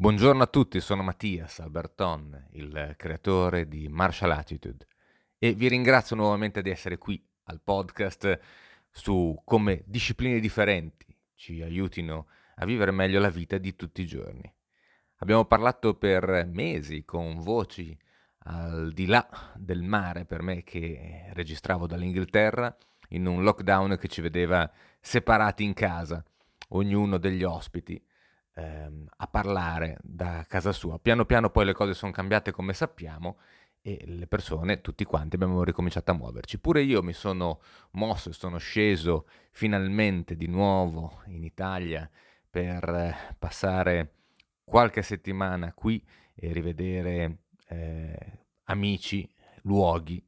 Buongiorno a tutti, sono Mattias Alberton, il creatore di Martial Attitude e vi ringrazio nuovamente di essere qui al podcast su come discipline differenti ci aiutino a vivere meglio la vita di tutti i giorni. Abbiamo parlato per mesi con voci al di là del mare per me che registravo dall'Inghilterra in un lockdown che ci vedeva separati in casa, ognuno degli ospiti ehm, a parlare da casa sua. Piano piano poi le cose sono cambiate come sappiamo e le persone, tutti quanti, abbiamo ricominciato a muoverci. Pure io mi sono mosso sono sceso finalmente di nuovo in Italia per passare qualche settimana qui e rivedere eh, amici, luoghi,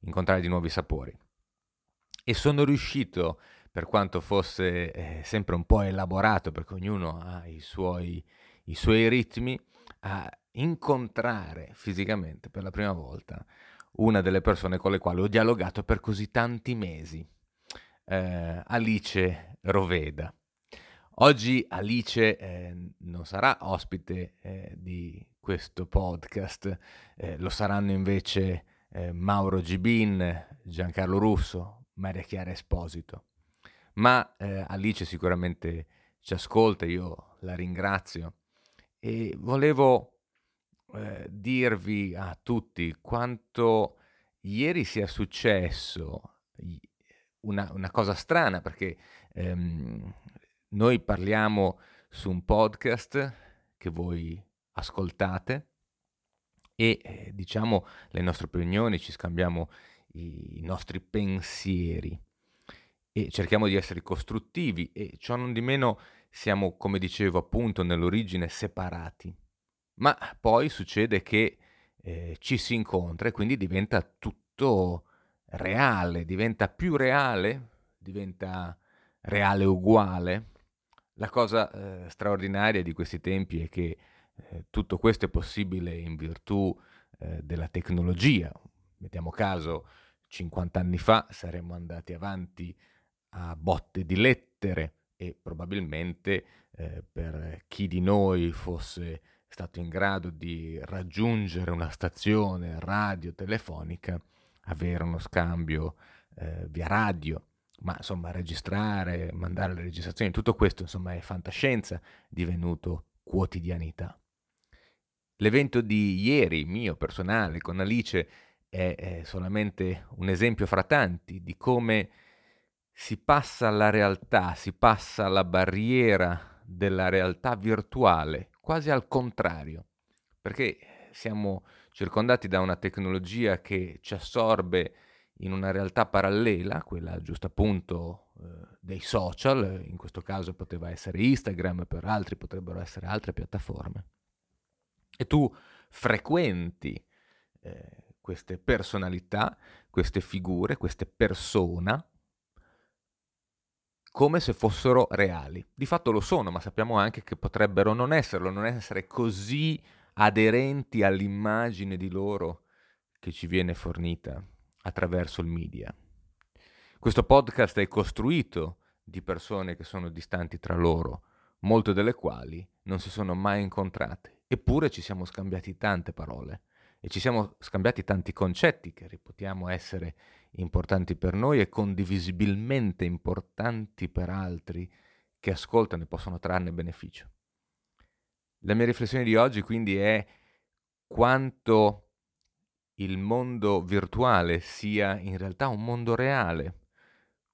incontrare di nuovi sapori. E sono riuscito per quanto fosse eh, sempre un po' elaborato, perché ognuno ha i suoi, i suoi ritmi, a incontrare fisicamente per la prima volta una delle persone con le quali ho dialogato per così tanti mesi, eh, Alice Roveda. Oggi Alice eh, non sarà ospite eh, di questo podcast, eh, lo saranno invece eh, Mauro Gibin, Giancarlo Russo, Maria Chiara Esposito ma eh, Alice sicuramente ci ascolta, io la ringrazio. E volevo eh, dirvi a tutti quanto ieri sia successo una, una cosa strana perché ehm, noi parliamo su un podcast che voi ascoltate e eh, diciamo le nostre opinioni, ci scambiamo i, nostri pensieri e cerchiamo di essere costruttivi e ciò non di meno siamo, come dicevo appunto, nell'origine separati. Ma poi succede che eh, ci si incontra e quindi diventa tutto reale, diventa più reale, diventa reale uguale. La cosa eh, straordinaria di questi tempi è che eh, tutto questo è possibile in virtù eh, della tecnologia. Mettiamo caso, 50 anni fa saremmo andati avanti a botte di lettere e probabilmente eh, per chi di noi fosse stato in grado di raggiungere una stazione radio telefonica, avere uno scambio eh, via radio, ma insomma registrare, mandare le registrazioni, tutto questo insomma è fantascienza divenuto quotidianità. L'evento di ieri, mio personale, con Alice, è, è solamente un esempio fra tanti di come si passa alla realtà, si passa alla barriera della realtà virtuale, quasi al contrario, perché siamo circondati da una tecnologia che ci assorbe in una realtà parallela, quella giusto appunto eh, dei social, in questo caso poteva essere Instagram, per altri potrebbero essere altre piattaforme. E tu frequenti eh, queste personalità, queste figure, queste persone come se fossero reali. Di fatto lo sono, ma sappiamo anche che potrebbero non esserlo, non essere così aderenti all'immagine di loro che ci viene fornita attraverso il media. Questo podcast è costruito di persone che sono distanti tra loro, molte delle quali non si sono mai incontrate, eppure ci siamo scambiati tante parole e ci siamo scambiati tanti concetti che reputiamo essere importanti per noi e condivisibilmente importanti per altri che ascoltano e possono trarne beneficio. La mia riflessione di oggi quindi è quanto il mondo virtuale sia in realtà un mondo reale,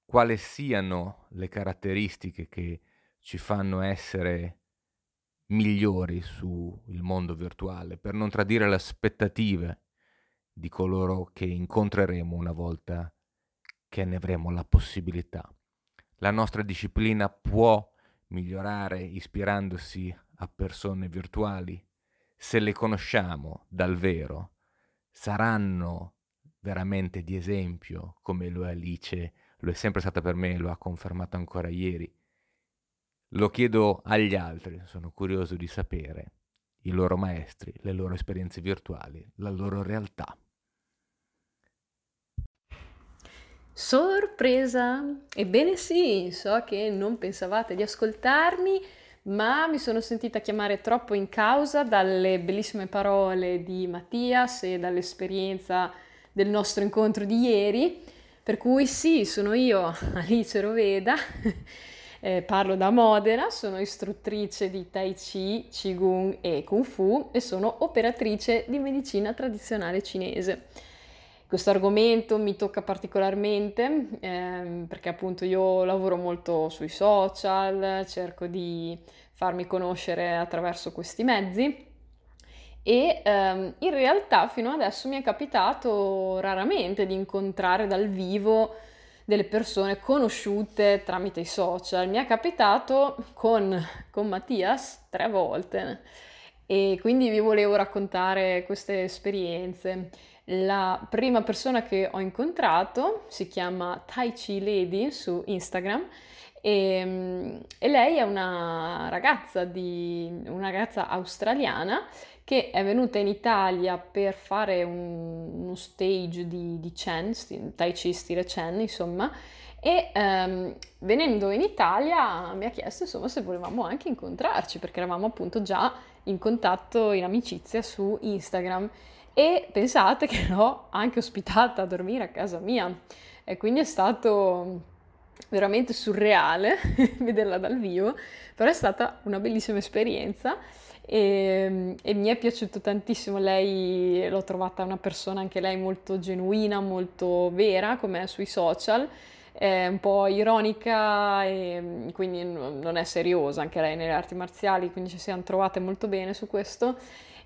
quali siano le caratteristiche che ci fanno essere migliori sul mondo virtuale, per non tradire le aspettative di coloro che incontreremo una volta che ne avremo la possibilità. La nostra disciplina può migliorare ispirandosi a persone virtuali. Se le conosciamo dal vero, saranno veramente di esempio, come lo è Alice, lo è sempre stata per me lo ha confermato ancora ieri. Lo chiedo agli altri, sono curioso di sapere i loro maestri, le loro esperienze virtuali, la loro realtà. Sorpresa! Ebbene sì, so che non pensavate di ascoltarmi, ma mi sono sentita chiamare troppo in causa dalle bellissime parole di Mattias e dall'esperienza del nostro incontro di ieri, per cui sì, sono io, Alice Roveda, eh, parlo da Modena, sono istruttrice di Tai Chi, Qigong e Kung Fu e sono operatrice di medicina tradizionale cinese. Questo argomento mi tocca particolarmente ehm, perché appunto io lavoro molto sui social, cerco di farmi conoscere attraverso questi mezzi e ehm, in realtà fino adesso mi è capitato raramente di incontrare dal vivo delle persone conosciute tramite i social. Mi è capitato con, con Mattias tre volte e quindi vi volevo raccontare queste esperienze. La prima persona che ho incontrato si chiama Tai Chi Lady su Instagram e, e lei è una ragazza, di, una ragazza australiana che è venuta in Italia per fare un, uno stage di, di Chen, Tai Chi stile Chen, insomma, e um, venendo in Italia mi ha chiesto insomma se volevamo anche incontrarci perché eravamo appunto già in contatto in amicizia su Instagram. E pensate che l'ho anche ospitata a dormire a casa mia. E quindi è stato veramente surreale vederla dal vivo, però è stata una bellissima esperienza e, e, mi è piaciuto tantissimo lei, l'ho trovata una persona anche lei molto genuina, molto vera come sui social, è un po' ironica e quindi non è seriosa anche lei nelle arti marziali, quindi ci siamo trovate molto bene su questo.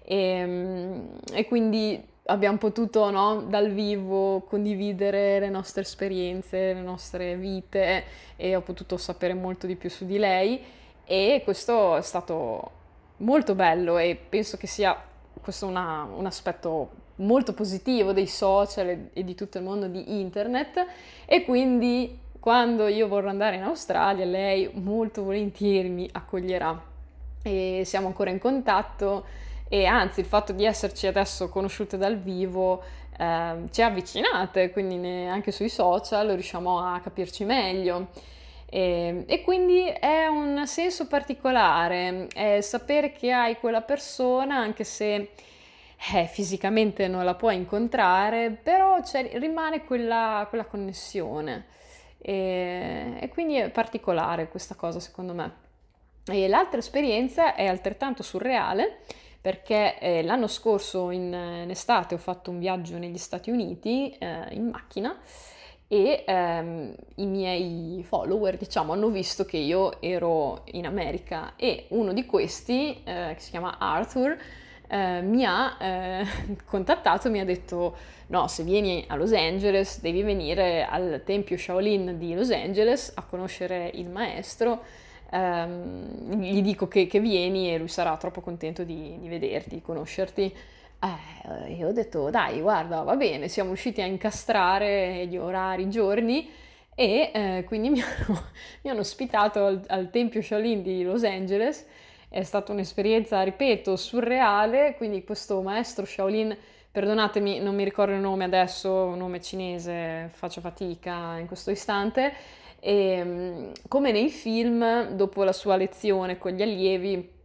E, e quindi abbiamo potuto no, dal vivo condividere le nostre esperienze, le nostre vite e ho potuto sapere molto di più su di lei. E questo è stato molto bello e penso che sia questo una, un aspetto molto positivo dei social e, di tutto il mondo di internet e quindi quando io vorrò andare in Australia lei molto volentieri mi accoglierà e siamo ancora in contatto e anzi il fatto di esserci adesso conosciute dal vivo eh, ci ha avvicinate, quindi anche sui social riusciamo a capirci meglio. E, e, quindi è un senso particolare è sapere che hai quella persona anche se eh, fisicamente non la puoi incontrare, però rimane quella, quella connessione e, e quindi è particolare questa cosa secondo me. E l'altra esperienza è altrettanto surreale perché eh, l'anno scorso in, in, estate ho fatto un viaggio negli Stati Uniti eh, in macchina e ehm, i miei follower diciamo hanno visto che io ero in America e uno di questi eh, che si chiama Arthur eh, mi ha eh, contattato mi ha detto no se vieni a Los Angeles devi venire al tempio Shaolin di Los Angeles a conoscere il maestro ehm, gli dico che, che, vieni e lui sarà troppo contento di, di vederti, di conoscerti. Eh, io ho detto dai guarda va bene, siamo riusciti a incastrare gli orari, i giorni e eh, quindi mi hanno, mi hanno ospitato al, al, Tempio Shaolin di Los Angeles. È stata un'esperienza, ripeto, surreale, quindi questo maestro Shaolin, perdonatemi, non mi ricordo il nome adesso, un nome cinese, faccio fatica in questo istante, e, ehm, come nei film, dopo la sua lezione con gli allievi,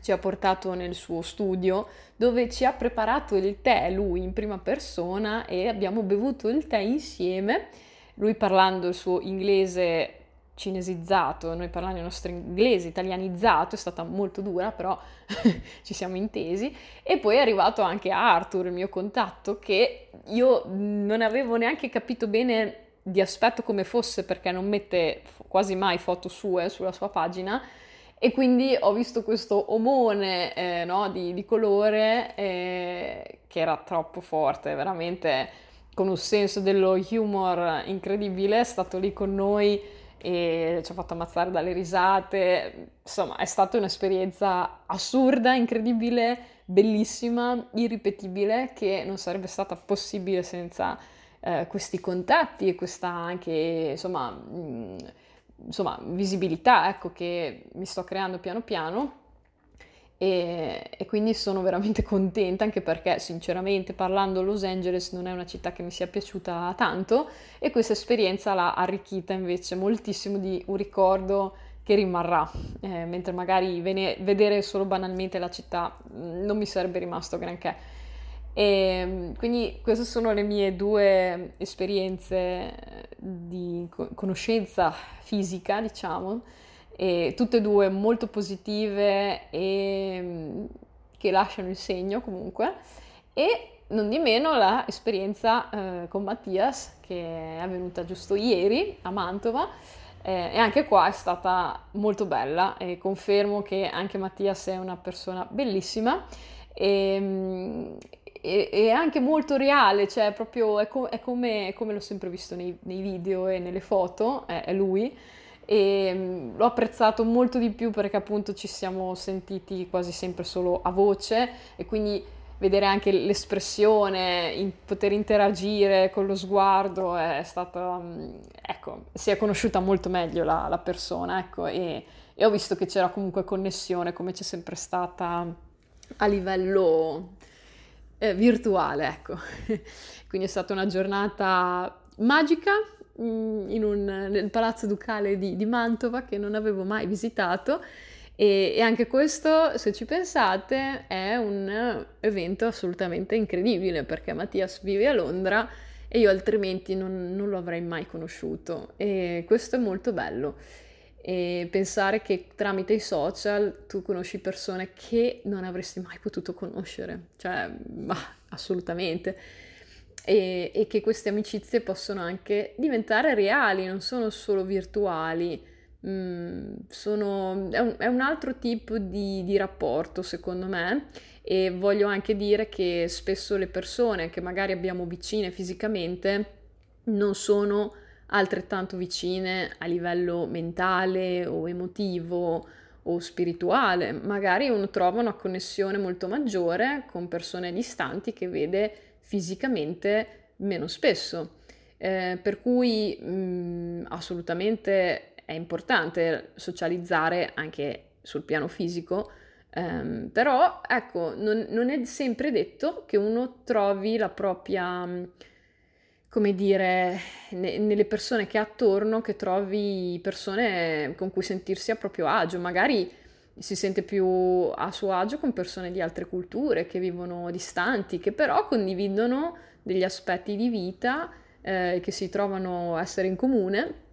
ci ha portato nel suo studio dove ci ha preparato il tè lui in prima persona e abbiamo bevuto il tè insieme, lui parlando il suo inglese cinesizzato, noi parlando il nostro inglese italianizzato, è stata molto dura, però ci siamo intesi. E poi è arrivato anche Arthur, il mio contatto, che io non avevo neanche capito bene di aspetto come fosse perché non mette quasi mai foto sue sulla sua pagina e quindi ho visto questo omone eh, no, di, di, colore eh, che era troppo forte, veramente con un senso dello humor incredibile, è stato lì con noi e ci ha fatto ammazzare dalle risate, insomma è stata un'esperienza assurda, incredibile, bellissima, irripetibile che non sarebbe stata possibile senza eh, questi contatti e questa anche insomma, mh, mm, insomma, visibilità ecco, che mi sto creando piano piano. E, e, quindi sono veramente contenta anche perché sinceramente parlando Los Angeles non è una città che mi sia piaciuta tanto. E questa esperienza l'ha arricchita invece moltissimo di un ricordo che rimarrà, eh, mentre magari vene- vedere solo banalmente la città mm, non mi sarebbe rimasto granché. E mm, quindi queste sono le mie due esperienze di conoscenza fisica, diciamo, e tutte e due molto positive e mm, che lasciano il segno comunque. E non di meno l'esperienza eh, con Mattias che è avvenuta giusto ieri a Mantova eh, e anche qua è stata molto bella e confermo che anche Mattias è una persona bellissima e, mm, e, e anche molto reale, cioè proprio è, co- è, come, è come, l'ho sempre visto nei, nei, video e nelle foto, è, è lui e um, l'ho apprezzato molto di più perché appunto ci siamo sentiti quasi sempre solo a voce e quindi vedere anche l'espressione, in, poter interagire con lo sguardo è stata, mm, ecco, si è conosciuta molto meglio la, la persona, ecco, e, e, ho visto che c'era comunque connessione come c'è sempre stata a livello eh, virtuale, ecco. Quindi è stata una giornata magica mm, un, nel Palazzo Ducale di, di Mantova che non avevo mai visitato e, e, anche questo, se ci pensate, è un evento assolutamente incredibile perché Mattias vive a Londra e io altrimenti non, non lo avrei mai conosciuto e questo è molto bello. E pensare che tramite i social tu conosci persone che non avresti mai potuto conoscere, cioè, bah, assolutamente. E, e che queste amicizie possono anche diventare reali, non sono solo virtuali. Mm, sono, è, un, è, un, altro tipo di, di, rapporto secondo me. E voglio anche dire che spesso le persone che magari abbiamo vicine fisicamente non sono altrettanto vicine a livello mentale o emotivo o spirituale, magari uno trova una connessione molto maggiore con persone distanti che vede fisicamente meno spesso. Eh, per cui mh, mm, assolutamente è importante socializzare anche sul piano fisico, ehm, però ecco, non, non, è sempre detto che uno trovi la propria, come dire, ne, nelle persone che ha attorno, che trovi persone con cui sentirsi a proprio agio, magari si sente più a suo agio con persone di altre culture che vivono distanti, che però condividono degli aspetti di vita eh, che si trovano a essere in comune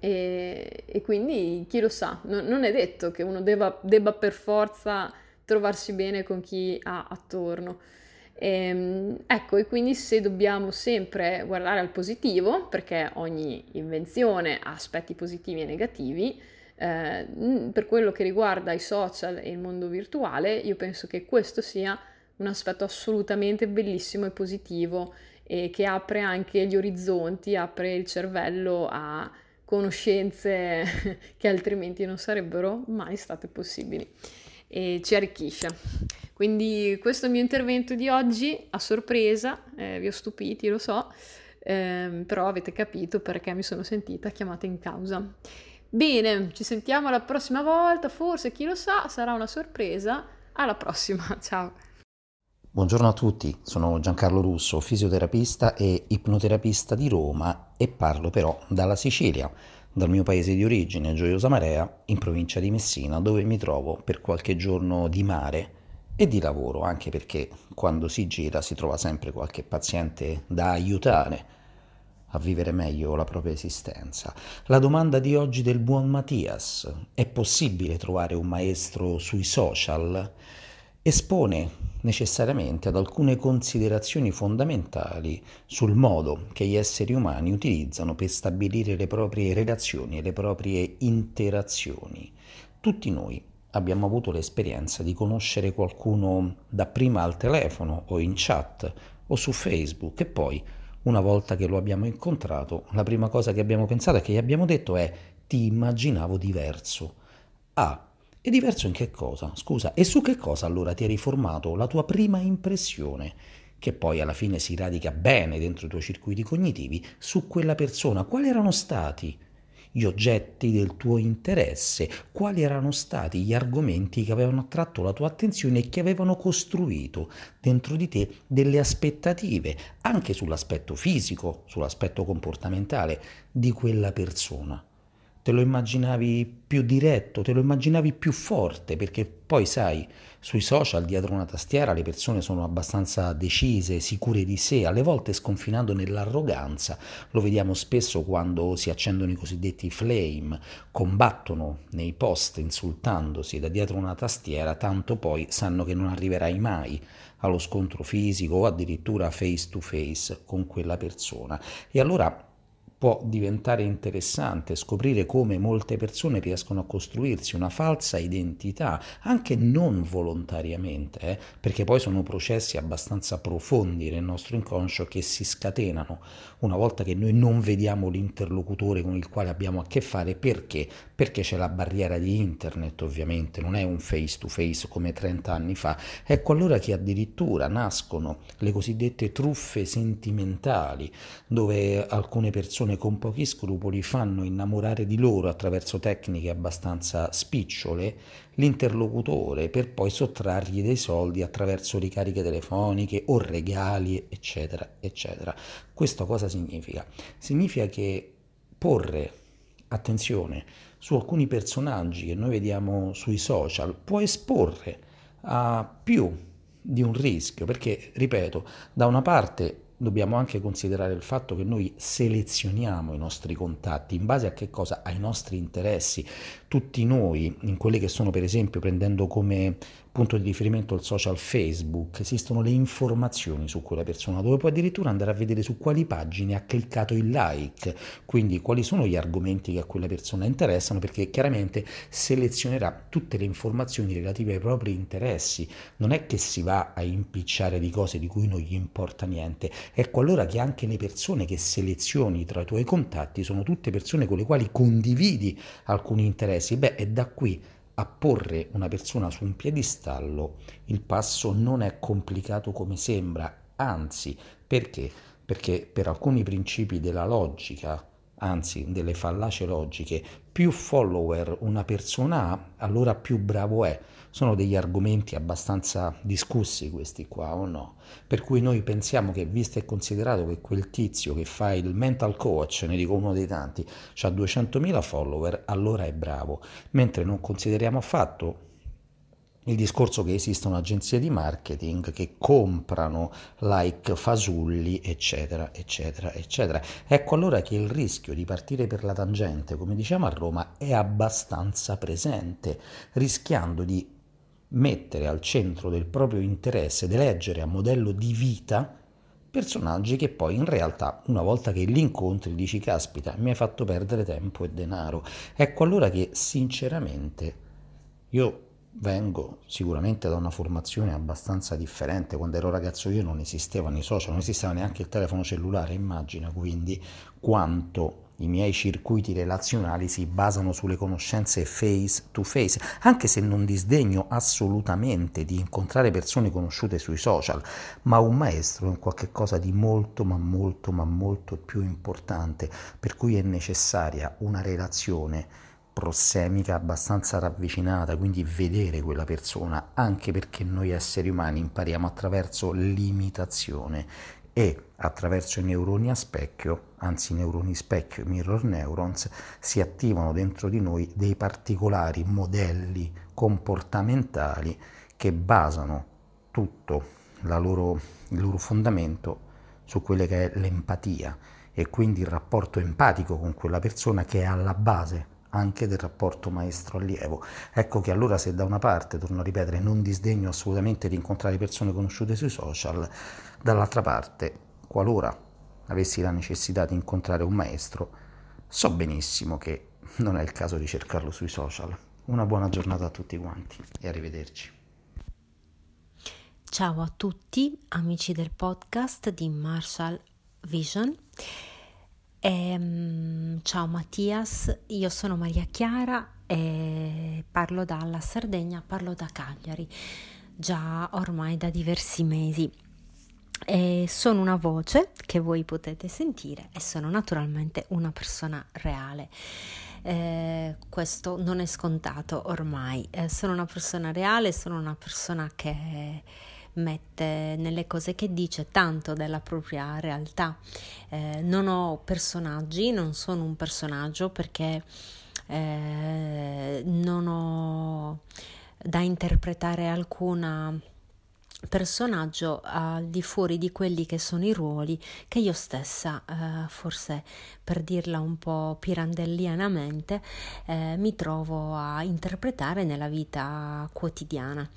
e, e, quindi chi lo sa, no, non è detto che uno debba, debba, per forza trovarsi bene con chi ha attorno. Ehm, ecco, e quindi se dobbiamo sempre guardare al positivo, perché ogni invenzione ha aspetti positivi e negativi, eh, per quello che riguarda i social e il mondo virtuale, io penso che questo sia un aspetto assolutamente bellissimo e positivo e che apre anche gli orizzonti, apre il cervello a conoscenze che altrimenti non sarebbero mai state possibili e ci arricchisce. Quindi questo è il mio intervento di oggi a sorpresa, eh, vi ho stupiti, lo so, eh, però avete capito perché mi sono sentita chiamata in causa. Bene, ci sentiamo la prossima volta, forse chi lo sa, sarà una sorpresa. Alla prossima, ciao. Buongiorno a tutti, sono Giancarlo Russo, fisioterapista e ipnoterapista di Roma e parlo però dalla Sicilia, dal mio paese di origine, Gioiosa Marea, in provincia di Messina, dove mi trovo per qualche giorno di mare e di lavoro, anche perché quando si gira si trova sempre qualche paziente da aiutare a vivere meglio la propria esistenza. La domanda di oggi del buon Mattias, è possibile trovare un maestro sui social? Espone necessariamente ad alcune considerazioni fondamentali sul modo che gli esseri umani utilizzano per stabilire le proprie relazioni e le proprie interazioni. Tutti noi abbiamo avuto l'esperienza di conoscere qualcuno dapprima al telefono o in chat o su Facebook e poi, una volta che lo abbiamo incontrato, la prima cosa che abbiamo pensato e che gli abbiamo detto è ti immaginavo diverso. Ah, è diverso in che cosa? Scusa, e su che cosa allora ti eri formato la tua prima impressione, che poi alla fine si radica bene dentro i tuoi circuiti cognitivi, su quella persona? Quali erano stati gli oggetti del tuo interesse? Quali erano stati gli argomenti che avevano attratto la tua attenzione e che avevano costruito dentro di te delle aspettative, anche sull'aspetto fisico, sull'aspetto comportamentale di quella persona? Te lo immaginavi più diretto, te lo immaginavi più forte, perché poi sai, sui social dietro una tastiera le persone sono abbastanza decise, sicure di sé, alle volte sconfinando nell'arroganza. Lo vediamo spesso quando si accendono i cosiddetti flame, combattono nei post insultandosi da dietro una tastiera, tanto poi sanno che non arriverai mai allo scontro fisico o addirittura face to face con quella persona. E allora può diventare interessante scoprire come molte persone riescono a costruirsi una falsa identità, anche non volontariamente, eh, perché poi sono processi abbastanza profondi nel nostro inconscio che si scatenano una volta che noi non vediamo l'interlocutore con il quale abbiamo a che fare. Perché? Perché c'è la barriera di internet, ovviamente, non è un face to face come 30 anni fa. Ecco allora che addirittura nascono le cosiddette truffe sentimentali, dove alcune persone con pochi scrupoli fanno innamorare di loro attraverso tecniche abbastanza spicciole l'interlocutore per poi sottrargli dei soldi attraverso ricariche telefoniche o regali, eccetera, eccetera. Questo cosa significa? Significa che porre attenzione su alcuni personaggi che noi vediamo sui social può esporre a più di un rischio, perché, ripeto, da una parte dobbiamo anche considerare il fatto che noi selezioniamo i nostri contatti in base a che cosa? Ai nostri interessi. Tutti noi, in quelli che sono per esempio prendendo come punto di riferimento il social Facebook, esistono le informazioni su quella persona, dove puoi addirittura andare a vedere su quali pagine ha cliccato il like, quindi quali sono gli argomenti che a quella persona interessano, perché chiaramente selezionerà tutte le informazioni relative ai propri interessi. Non è che si va a impicciare di cose di cui non gli importa niente, ecco allora che anche le persone che selezioni tra i tuoi contatti sono tutte persone con le quali condividi alcuni interessi. Beh, è da qui a porre una persona su un piedistallo, il passo non è complicato come sembra, anzi, perché? Perché per alcuni principi della logica, anzi delle fallacie logiche, più follower una persona ha, allora più bravo è. Sono degli argomenti abbastanza discussi questi qua o no? Per cui noi pensiamo che, visto e considerato che quel tizio che fa il mental coach, ne dico uno dei tanti, ha 200.000 follower, allora è bravo, mentre non consideriamo affatto il discorso che esistono agenzie di marketing che comprano like fasulli, eccetera, eccetera, eccetera. Ecco allora che il rischio di partire per la tangente, come diciamo a Roma, è abbastanza presente, rischiando di mettere al centro del proprio interesse ed eleggere a modello di vita personaggi che poi in realtà una volta che li incontri dici caspita mi hai fatto perdere tempo e denaro ecco allora che sinceramente io vengo sicuramente da una formazione abbastanza differente. Quando ero ragazzo io non esistevano i social non esisteva neanche il telefono cellulare immagina quindi quanto i miei circuiti relazionali si basano sulle conoscenze face to face, anche se non disdegno assolutamente di incontrare persone conosciute sui social, ma un maestro è un qualche cosa di molto, ma molto, ma molto più importante, per cui è necessaria una relazione prossemica abbastanza ravvicinata, quindi vedere quella persona, anche perché noi esseri umani impariamo attraverso l'imitazione e attraverso i neuroni a specchio, anzi neuroni specchio, mirror neurons, si attivano dentro di noi dei particolari modelli comportamentali che basano tutto loro, il loro fondamento su quella che è l'empatia e quindi il rapporto empatico con quella persona che è alla base anche del rapporto maestro-allievo. Ecco che allora se da una parte, torno a ripetere, non disdegno assolutamente di incontrare persone conosciute sui social, dall'altra parte, qualora avessi la necessità di incontrare un maestro, so benissimo che non è il caso di cercarlo sui social. Una buona giornata a tutti quanti e arrivederci. Ciao a tutti amici del podcast di Marshall Vision. E, um, ciao Mattias, io sono Maria Chiara e parlo dalla Sardegna, parlo da Cagliari, già ormai da diversi mesi. E sono una voce che voi potete sentire e sono naturalmente una persona reale. Eh, questo non è scontato ormai. Eh, sono una persona reale, sono una persona che mette nelle cose che dice tanto della propria realtà. Eh, non ho personaggi, non sono un personaggio perché eh, non ho da interpretare alcuna personaggio al di fuori di quelli che sono i ruoli che io stessa, eh, forse per dirla un po' pirandellianamente, eh, mi trovo a interpretare nella vita quotidiana.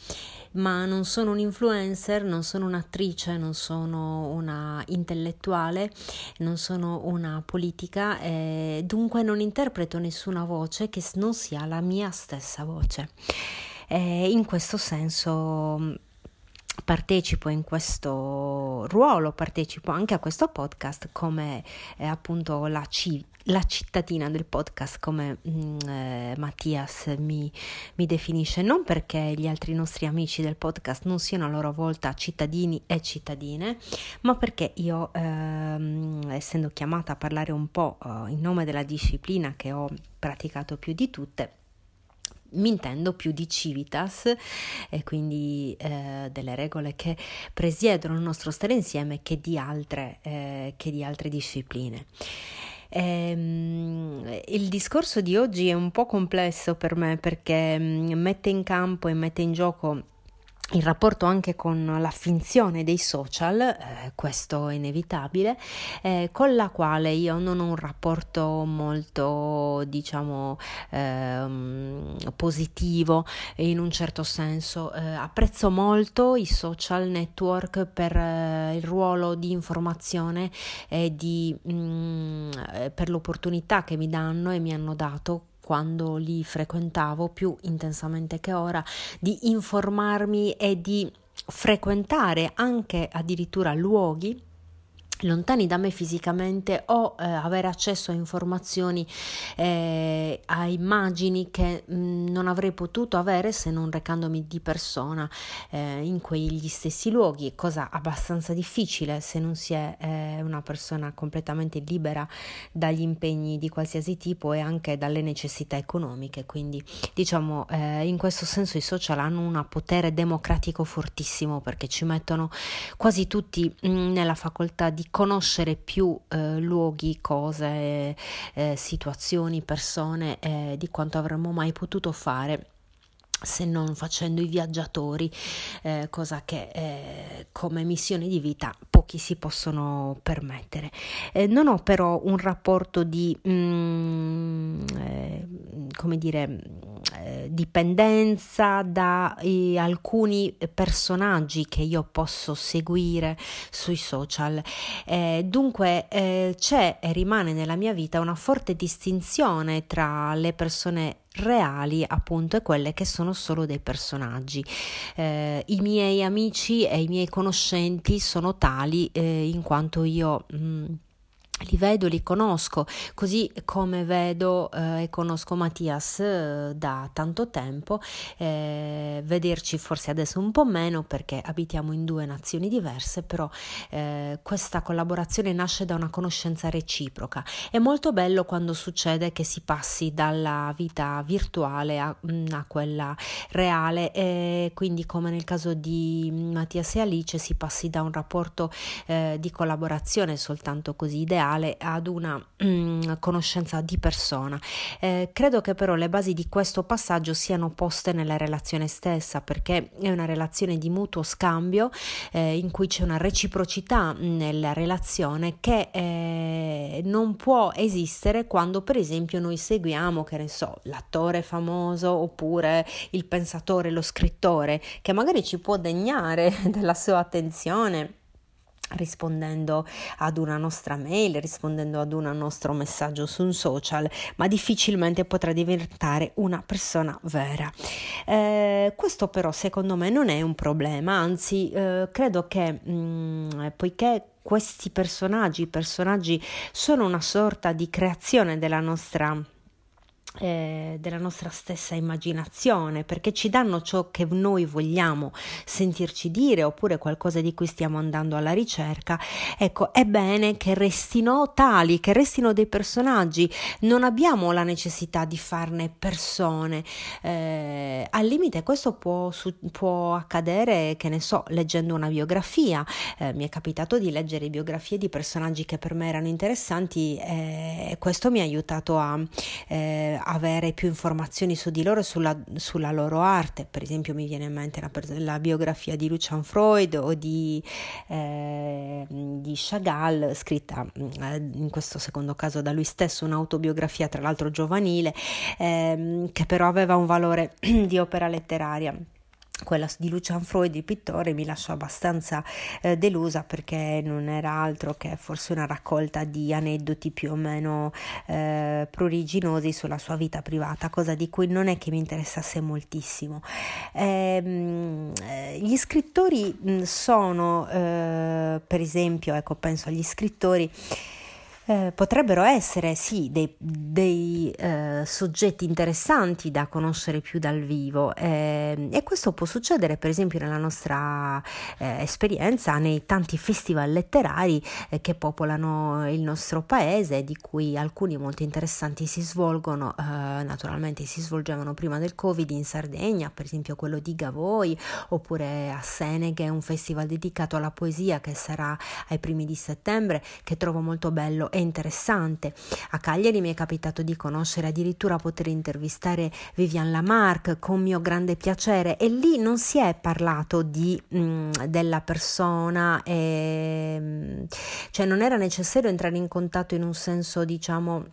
Ma non sono un influencer, non sono un'attrice, non sono una intellettuale, non sono una politica, eh, dunque non interpreto nessuna voce che non sia la mia stessa voce. in questo senso partecipo in questo ruolo, partecipo anche a questo podcast come eh, appunto la, C- la, cittadina del podcast come mh, mm, eh, Mattias mi, mi, definisce, non perché gli altri nostri amici del podcast non siano a loro volta cittadini e cittadine, ma perché io ehm, essendo chiamata a parlare un po' eh, in nome della disciplina che ho praticato più di tutte, mi intendo più di civitas e quindi eh, delle regole che presiedono il nostro stare insieme che di altre, eh, che di altre discipline. Ehm, il discorso di oggi è un po' complesso per me perché mm, mette in campo e mette in gioco il rapporto anche con la finzione dei social, eh, questo è inevitabile, eh, con la quale io non ho un rapporto molto, diciamo, ehm, positivo in un certo senso. Eh, apprezzo molto i social network per eh, il ruolo di informazione e di, mh, mm, eh, per l'opportunità che mi danno e mi hanno dato quando li frequentavo più intensamente che ora, di informarmi e di frequentare anche addirittura luoghi lontani da me fisicamente o eh, avere accesso a informazioni, eh, a immagini che mh, mm, non avrei potuto avere se non recandomi di persona eh, in quegli stessi luoghi, cosa abbastanza difficile se non si è eh, una persona completamente libera dagli impegni di qualsiasi tipo e anche dalle necessità economiche. Quindi diciamo eh, in questo senso i social hanno un potere democratico fortissimo perché ci mettono quasi tutti mh, mm, nella facoltà di conoscere più eh, luoghi, cose, eh, situazioni, persone eh, di quanto avremmo mai potuto fare se non facendo i viaggiatori, eh, cosa che eh, come missione di vita pochi si possono permettere. Eh, non ho però un rapporto di, mm, eh, come dire, dipendenza da eh, alcuni personaggi che io posso seguire sui social. dunque c'è e rimane nella mia vita una forte distinzione tra le persone reali appunto e quelle che sono solo dei personaggi. Eh, I miei amici e i miei conoscenti sono tali eh, in quanto io... Mh, mm, li vedo, li conosco, così come vedo eh, e conosco Mattias eh, da tanto tempo, eh, vederci forse adesso un po' meno perché abitiamo in due nazioni diverse, però eh, questa collaborazione nasce da una conoscenza reciproca. È molto bello quando succede che si passi dalla vita virtuale a, mm, a quella reale e quindi come nel caso di Mattias e Alice si passi da un rapporto eh, di collaborazione soltanto così ideale reale ad una mm, conoscenza di persona. Eh, credo che però le basi di questo passaggio siano poste nella relazione stessa perché è una relazione di mutuo scambio eh, in cui c'è una reciprocità nella relazione che eh, non può esistere quando per esempio noi seguiamo che ne so l'attore famoso oppure il pensatore lo scrittore che magari ci può degnare della sua attenzione rispondendo ad una nostra mail, rispondendo ad un nostro messaggio su un social, ma difficilmente potrà diventare una persona vera. Eh, questo però secondo me non è un problema, anzi eh, credo che mh, mm, poiché questi personaggi, personaggi sono una sorta di creazione della nostra eh, della nostra stessa immaginazione, perché ci danno ciò che noi vogliamo sentirci dire oppure qualcosa di cui stiamo andando alla ricerca, ecco, è bene che restino tali, che restino dei personaggi. Non abbiamo la necessità di farne persone. Eh, al limite questo può, su, può, accadere, che ne so, leggendo una biografia. Eh, mi è capitato di leggere biografie di personaggi che per me erano interessanti eh, e questo mi ha aiutato a eh, avere più informazioni su di loro e sulla, sulla, loro arte. Per esempio mi viene in mente la, la biografia di Lucian Freud o di, eh, di Chagall, scritta in questo secondo caso da lui stesso, un'autobiografia tra l'altro giovanile, ehm, che però aveva un valore di opera letteraria quella di Lucian Freud, il pittore, mi lasciò abbastanza eh, delusa perché non era altro che forse una raccolta di aneddoti più o meno eh, pruriginosi sulla sua vita privata, cosa di cui non è che mi interessasse moltissimo. Ehm, eh, gli scrittori sono, eh, per esempio, ecco, penso agli scrittori eh, potrebbero essere sì dei, dei eh, soggetti interessanti da conoscere più dal vivo. Eh, e questo può succedere per esempio nella nostra eh, esperienza nei tanti festival letterari eh, che popolano il nostro paese di cui alcuni molto interessanti si svolgono naturalmente si svolgevano prima del covid in Sardegna per esempio quello di Gavoi oppure a Seneghe un festival dedicato alla poesia che sarà ai primi di settembre che trovo molto bello. E interessante. A Cagliari mi è capitato di conoscere, addirittura poter intervistare Vivian Lamarck con mio grande piacere e lì non si è parlato di, mh, mm, della persona, e, mm, cioè non era necessario entrare in contatto in un senso diciamo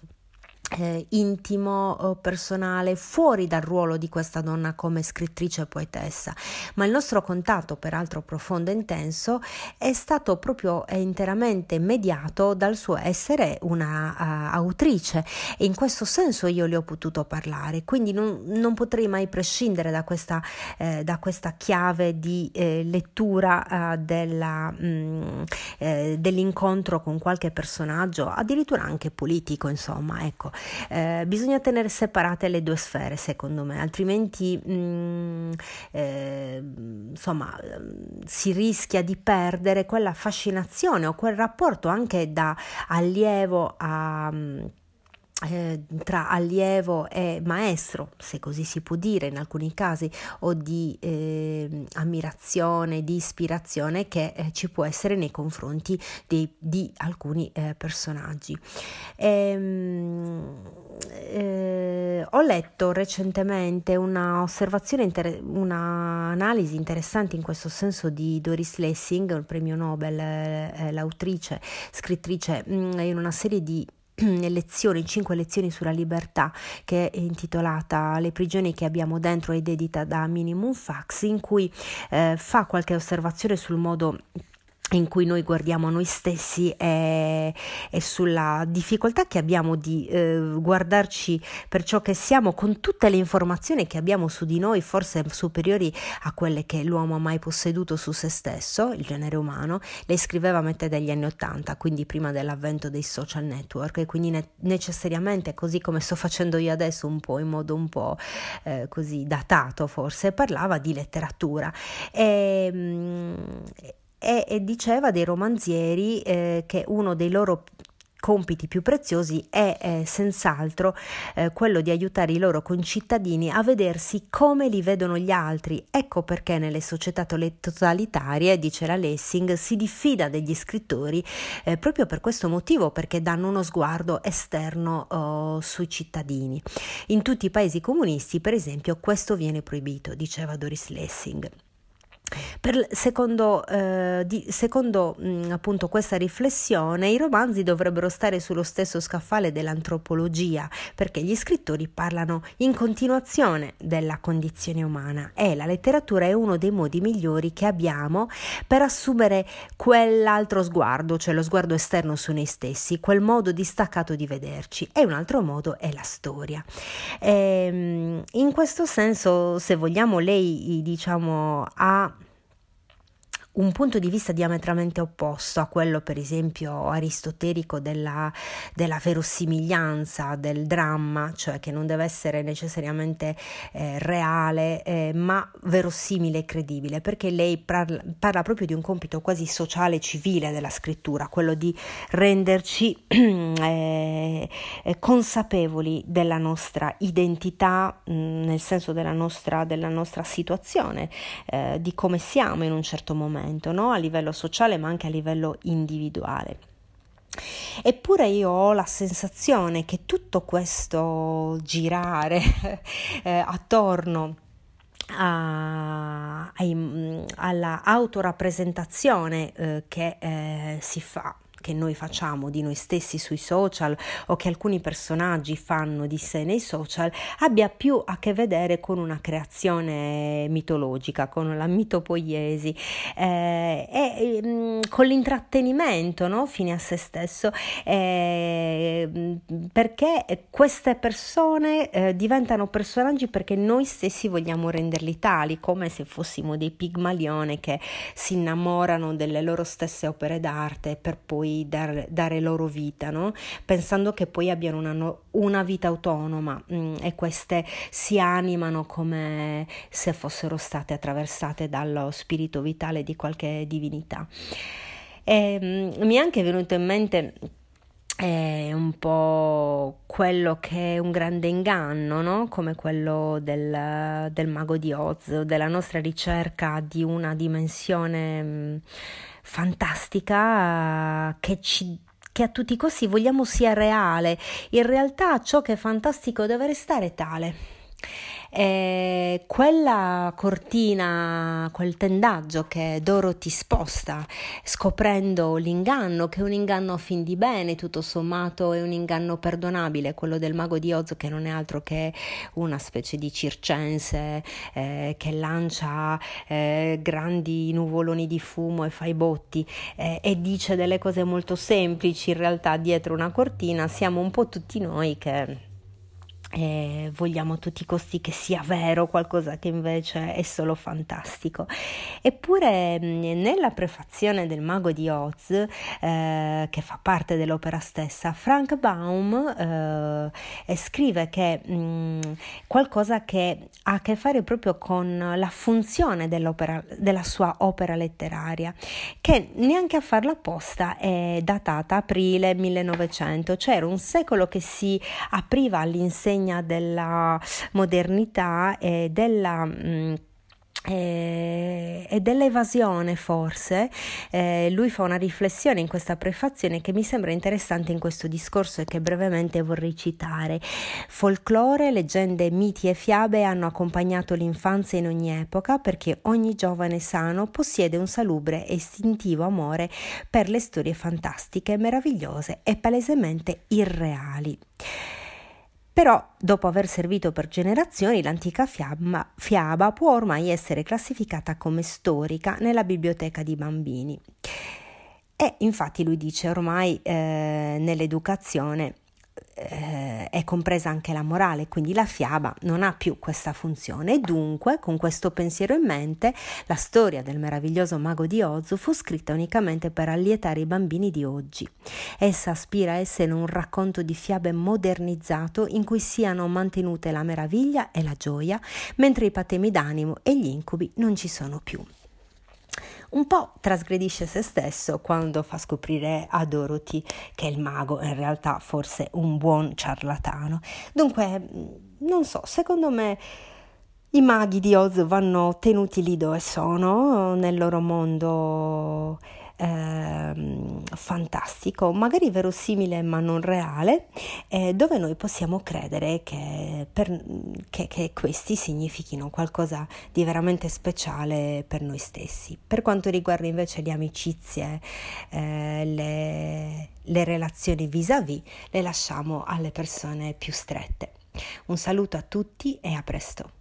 eh, intimo, personale, fuori dal ruolo di questa donna come scrittrice e poetessa, ma il nostro contatto, peraltro profondo e intenso, è stato proprio è interamente mediato dal suo essere una uh, autrice. E in questo senso io le ho potuto parlare, quindi non, non potrei mai prescindere da questa, eh, da questa chiave di eh, lettura uh, della, mh, mm, eh, dell'incontro con qualche personaggio, addirittura anche politico, insomma, ecco. Eh, bisogna tenere separate le due sfere, secondo me, altrimenti mh, mm, eh, insomma si rischia di perdere quella fascinazione o quel rapporto anche da allievo a mm, eh, tra allievo e maestro, se così si può dire in alcuni casi, o di eh, ammirazione, di ispirazione che eh, ci può essere nei confronti di, di alcuni eh, personaggi. Ehm, eh, ho letto recentemente una osservazione, inter- un'analisi interessante in questo senso di Doris Lessing, il premio Nobel, l'autrice, scrittrice, mh, mm, in una serie di lezioni, cinque lezioni sulla libertà che è intitolata Le prigioni che abbiamo dentro ed edita da Minimum Fax in cui eh, fa qualche osservazione sul modo in cui noi guardiamo noi stessi e, sulla difficoltà che abbiamo di eh, guardarci per ciò che siamo con tutte le informazioni che abbiamo su di noi, forse superiori a quelle che l'uomo ha mai posseduto su se stesso, il genere umano. Lei scriveva a metà degli anni Ottanta, quindi prima dell'avvento dei social network, e quindi ne- necessariamente, così come sto facendo io adesso, un po' in modo un po' eh, così datato forse, parlava di letteratura. E, mm, e, e diceva dei romanzieri eh, che uno dei loro compiti più preziosi è eh, senz'altro eh, quello di aiutare i loro concittadini a vedersi come li vedono gli altri. Ecco perché nelle società totalitarie, dice la Lessing, si diffida degli scrittori eh, proprio per questo motivo, perché danno uno sguardo esterno oh, sui cittadini. In tutti i paesi comunisti, per esempio, questo viene proibito, diceva Doris Lessing. Per, secondo, eh, di, secondo mh, mm, appunto questa riflessione, i romanzi dovrebbero stare sullo stesso scaffale dell'antropologia, perché gli scrittori parlano in continuazione della condizione umana e la letteratura è uno dei modi migliori che abbiamo per assumere quell'altro sguardo, cioè lo sguardo esterno su noi stessi, quel modo distaccato di vederci. E un altro modo è la storia. E, ehm, in questo senso, se vogliamo, lei diciamo ha un punto di vista diametralmente opposto a quello, per esempio, aristotelico della, della verosimiglianza, del dramma, cioè che non deve essere necessariamente eh, reale, eh, ma verosimile e credibile, perché lei parla, parla, proprio di un compito quasi sociale civile della scrittura, quello di renderci eh, consapevoli della nostra identità, mh, nel senso della nostra, della nostra situazione, eh, di come siamo in un certo momento cambiamento, no? a livello sociale ma anche a livello individuale. Eppure io ho la sensazione che tutto questo girare eh, attorno a, a, alla autorappresentazione eh, che eh, si fa che noi facciamo di noi stessi sui social o che alcuni personaggi fanno di sé nei social abbia più a che vedere con una creazione mitologica, con la mitopoiesi eh, e mh, mm, con l'intrattenimento no? fine a se stesso eh, perché queste persone eh, diventano personaggi perché noi stessi vogliamo renderli tali come se fossimo dei pigmalione che si innamorano delle loro stesse opere d'arte per poi dar, dare loro vita, no? pensando che poi abbiano una, una vita autonoma mh, mm, e queste si animano come se fossero state attraversate dallo spirito vitale di qualche divinità. E, mh, mi è anche venuto in mente è un po' quello che è un grande inganno, no? come quello del, del mago di Oz, della nostra ricerca di una dimensione mm, fantastica che ci che a tutti i costi vogliamo sia reale. In realtà ciò che è fantastico deve restare tale. E quella cortina, quel tendaggio che Dorothy sposta, scoprendo l'inganno, che è un inganno a fin di bene, tutto sommato è un inganno perdonabile, quello del mago di Oz che non è altro che una specie di circense eh, che lancia eh, grandi nuvoloni di fumo e fa i botti eh, e dice delle cose molto semplici, in realtà dietro una cortina. Siamo un po' tutti noi che e vogliamo a tutti i costi che sia vero qualcosa che invece è solo fantastico. Eppure nella prefazione del Mago di Oz, eh, che fa parte dell'opera stessa, Frank Baum eh, scrive che mh, qualcosa che ha a che fare proprio con la funzione della sua opera letteraria, che neanche a farla apposta è datata aprile 1900, cioè era un secolo che si apriva all'insegna all'insegna della modernità e della... Mh, mm, e dell'evasione forse. Eh, lui fa una riflessione in questa prefazione che mi sembra interessante in questo discorso e che brevemente vorrei citare. Folklore, leggende, miti e fiabe hanno accompagnato l'infanzia in ogni epoca perché ogni giovane sano possiede un salubre e istintivo amore per le storie fantastiche, meravigliose e palesemente irreali però, dopo aver servito per generazioni, l'antica fiaba, fiaba può ormai essere classificata come storica nella biblioteca di bambini. E infatti lui dice ormai eh, nell'educazione eh, è compresa anche la morale, quindi la fiaba non ha più questa funzione e dunque con questo pensiero in mente la storia del meraviglioso mago di Oz fu scritta unicamente per allietare i bambini di oggi. Essa aspira a essere un racconto di fiabe modernizzato in cui siano mantenute la meraviglia e la gioia, mentre i patemi d'animo e gli incubi non ci sono più un po' trasgredisce se stesso quando fa scoprire a Dorothy che il mago è in realtà forse un buon ciarlatano. Dunque, non so, secondo me i maghi di Oz vanno tenuti lì dove sono, nel loro mondo eh, fantastico, magari verosimile ma non reale, eh, dove noi possiamo credere che, per, che, che, questi significhino qualcosa di veramente speciale per noi stessi. Per quanto riguarda invece le amicizie, eh, le, le relazioni vis-à-vis, le lasciamo alle persone più strette. Un saluto a tutti e a presto.